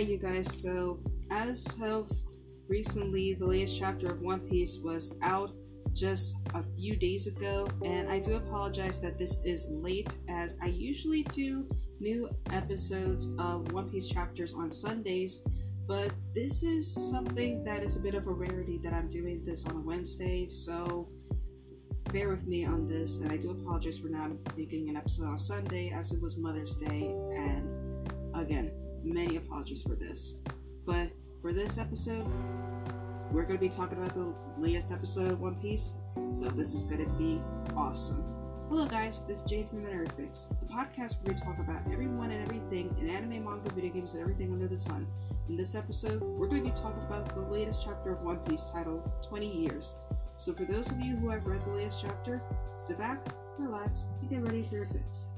Alright, you guys, so as of recently, the latest chapter of One Piece was out just a few days ago, and I do apologize that this is late as I usually do new episodes of One Piece chapters on Sundays, but this is something that is a bit of a rarity that I'm doing this on a Wednesday, so bear with me on this, and I do apologize for not making an episode on Sunday as it was Mother's Day, and again, many apologies for this. But for this episode, we're going to be talking about the latest episode of One Piece, so this is going to be awesome. Hello, guys, this is Jade from the Fix, the podcast where we talk about everyone and everything in anime, manga, video games, and everything under the sun. In this episode, we're going to be talking about the latest chapter of One Piece titled 20 Years. So, for those of you who have read the latest chapter, sit back, relax, and get ready for your fix.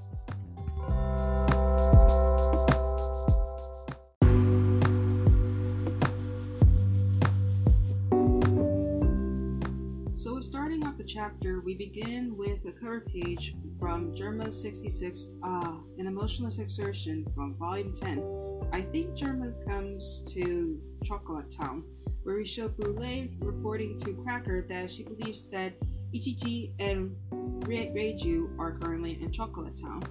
Chapter, we begin with a cover page from Germa 66, Ah, an Emotionless Exertion from Volume 10. I think Germa comes to Chocolate Town, where we show Brulee reporting to Cracker that she believes that Ichiji and Re- Reiju are currently in Chocolate Town.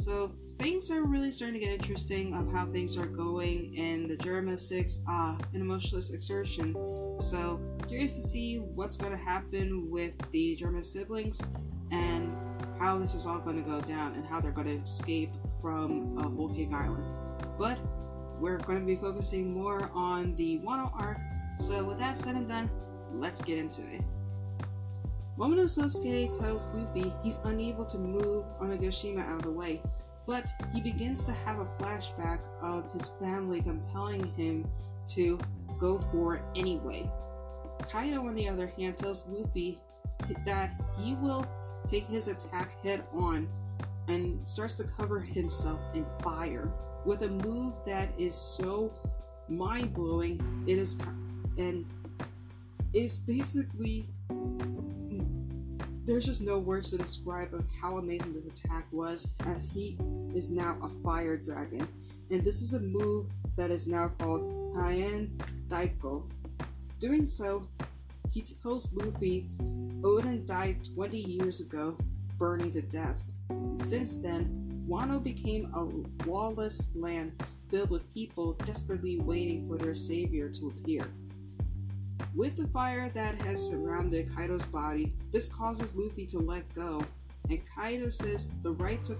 So things are really starting to get interesting of how things are going in the Germa 6 Ah, an Emotionless Exertion. So curious to see what's going to happen with the German siblings and how this is all going to go down and how they're going to escape from uh, Cake Island. But we're going to be focusing more on the Wano arc. So with that said and done, let's get into it. Momonosuke tells Luffy he's unable to move Onigashima out of the way, but he begins to have a flashback of his family compelling him to go for it anyway. Kaido, on the other hand, tells Luffy that he will take his attack head on and starts to cover himself in fire with a move that is so mind blowing. It is and is basically there's just no words to describe of how amazing this attack was as he is now a fire dragon and this is a move that is now called Kaien Daiko. Doing so, he tells Luffy Oden died 20 years ago, burning to death. Since then, Wano became a lawless land filled with people desperately waiting for their savior to appear. With the fire that has surrounded Kaido's body, this causes Luffy to let go, and Kaido says the right to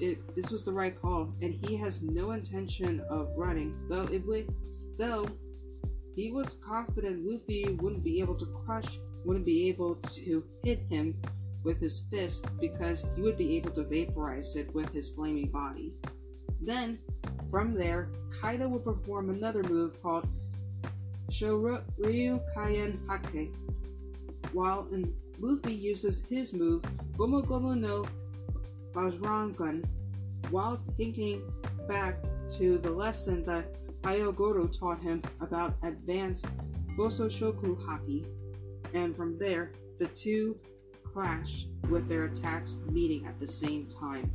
it, this was the right call, and he has no intention of running. Though it would, though he was confident Luffy wouldn't be able to crush, wouldn't be able to hit him with his fist because he would be able to vaporize it with his flaming body. Then, from there, Kaido would perform another move called Shoryu Kaien Hake, while in Luffy uses his move Gomu Gomu no Bajrang Gun while thinking back to the lesson that Hyogoro taught him about advanced Gososhoku Haki, and from there, the two clash with their attacks meeting at the same time.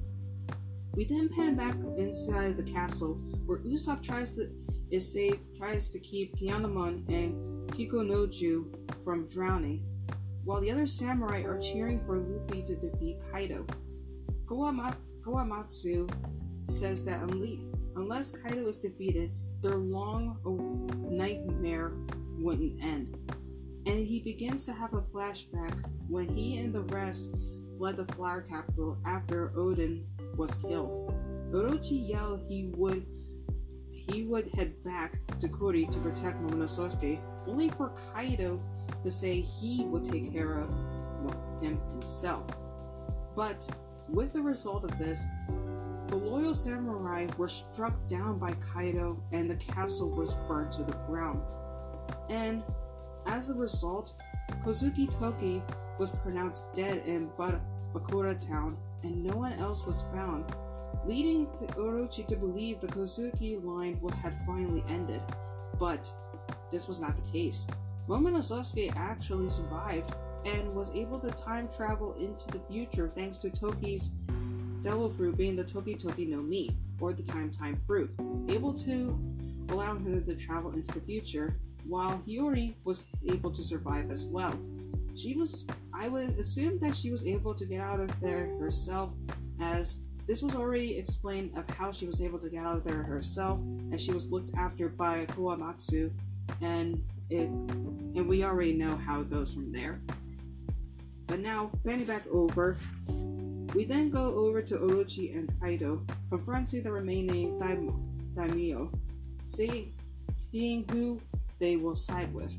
We then pan back inside the castle where Usopp tries to is save, tries to keep Kinemon and Kikunojo from drowning, while the other samurai are cheering for Luffy to defeat Kaido. Kawama- Kawamatsu says that unless Kaido is defeated, their long nightmare wouldn't end. And he begins to have a flashback when he and the rest fled the flower capital after Oden was killed. Orochi yelled he would he would head back to Kuri to protect Momonosuke, only for Kaido to say he would take care of him himself. But with the result of this, the loyal samurai were struck down by Kaido and the castle was burned to the ground. And as a result, Kozuki Toki was pronounced dead in Bakura town and no one else was found, leading to Orochi to believe the Kozuki line had finally ended. But this was not the case. Momonosuke actually survived and was able to time travel into the future thanks to Toki's devil fruit being the Toki Toki no Mi. or the Time Time Fruit, able to allow him to travel into the future, while Hiyori was able to survive as well. She was, I would assume that she was able to get out of there herself, as this was already explained of how she was able to get out of there herself, and she was looked after by Kawamatsu, and it, and we already know how it goes from there. But now, panning back over, we then go over to Orochi and Kaido, confronting the remaining daimyo, seeing who they will side with.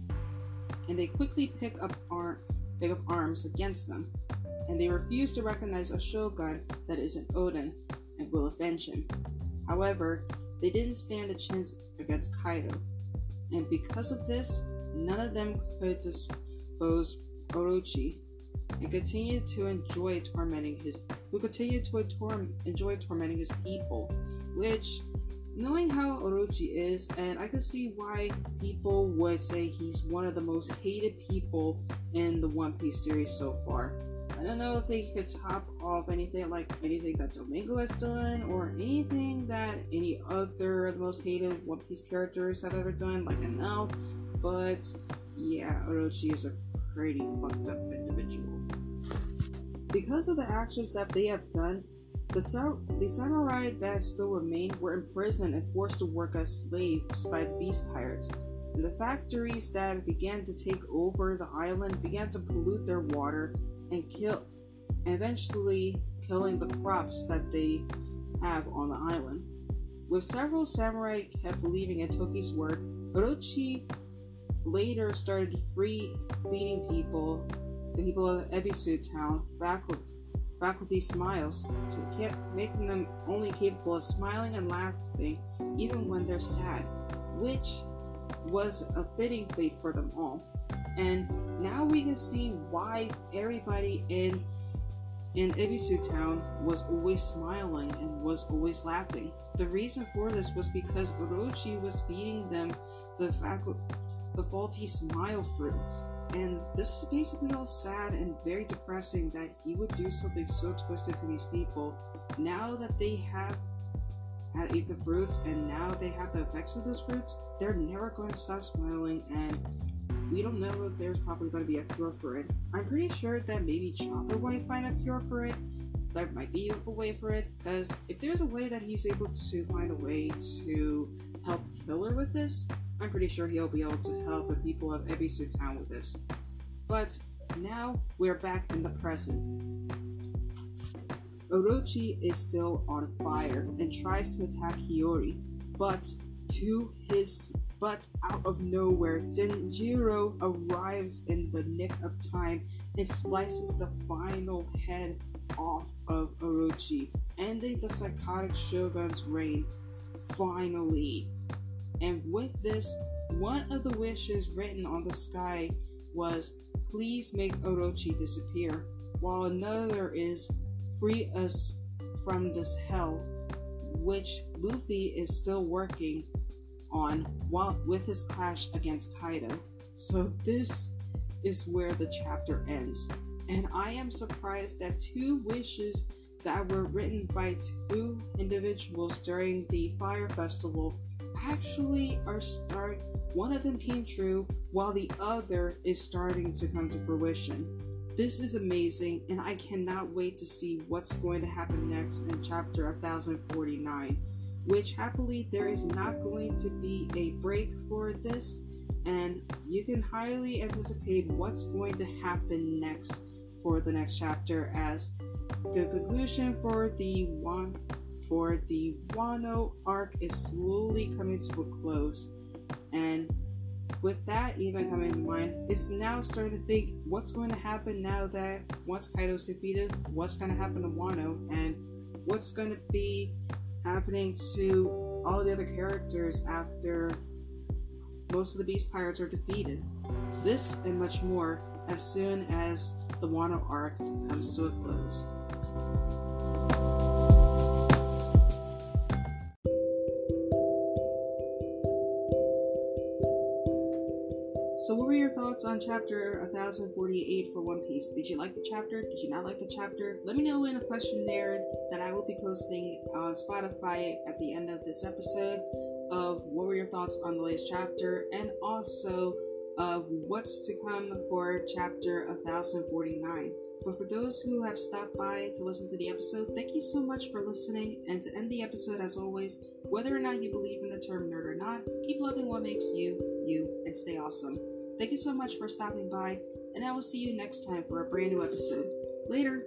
And they quickly pick up, ar- pick up arms against them, and they refuse to recognize a shogun that isn't Oden and will avenge him. However, they didn't stand a chance against Kaido, and because of this, none of them could dispose Orochi and continued to enjoy tormenting his who continued to enjoy tormenting his people, which knowing how Orochi is, and I can see why people would say he's one of the most hated people in the One Piece series so far. I don't know if they could top off anything like anything that Domingo has done or anything that any other of the most hated One Piece characters have ever done, like Enel. But yeah, Orochi is a pretty fucked up individual. Because of the actions that they have done, the, the samurai that still remained were imprisoned and forced to work as slaves by the beast pirates. And the factories that began to take over the island began to pollute their water and kill, eventually killing the crops that they have on the island. With several samurai kept believing in Toki's word, Orochi later started free feeding people the people of Ebisu town faculty, faculty smiles to making them only capable of smiling and laughing even when they're sad, which was a fitting fate for them all. And now we can see why everybody in in Ebisu town was always smiling and was always laughing. The reason for this was because Orochi was feeding them the faculty the faulty smile fruit. And this is basically all sad and very depressing that he would do something so twisted to these people. Now that they have had eaten the fruits and now they have the effects of those fruits, they're never going to stop smiling and we don't know if there's probably going to be a cure for it. I'm pretty sure that maybe Chopper might find a cure for it. There might be a way for it, because if there's a way that he's able to find a way to Killer with this, I'm pretty sure he'll be able to help the people of Ebisu Town with this. But now we're back in the present. Orochi is still on fire and tries to attack Hiyori, but to his but out of nowhere, Denjiro arrives in the nick of time and slices the final head off of Orochi, ending the psychotic shogun's reign. Finally, and with this, one of the wishes written on the sky was, Please make Orochi disappear, while another is, Free us from this hell, which Luffy is still working on while with his clash against Kaido. So this is where the chapter ends. And I am surprised that two wishes that were written by two individuals during the Fire Festival actually are start one of them came true while the other is starting to come to fruition. This is amazing and I cannot wait to see what's going to happen next in chapter 1049, which happily there is not going to be a break for this and you can highly anticipate what's going to happen next for the next chapter as the conclusion for the one for the Wano arc is slowly coming to a close. And with that even coming to mind, it's now starting to think what's going to happen now that once Kaido's defeated, what's going to happen to Wano, and what's going to be happening to all the other characters after most of the Beast Pirates are defeated. This and much more as soon as the Wano arc comes to a close. Your thoughts on chapter 1048 for One Piece? Did you like the chapter? Did you not like the chapter? Let me know in a questionnaire that I will be posting on Spotify at the end of this episode of what were your thoughts on the latest chapter and also of what's to come for chapter 1049. But for those who have stopped by to listen to the episode, thank you so much for listening. And to end the episode, as always, whether or not you believe in the term nerd or not, keep loving what makes you, you, and stay awesome. Thank you so much for stopping by, and I will see you next time for a brand new episode. Later!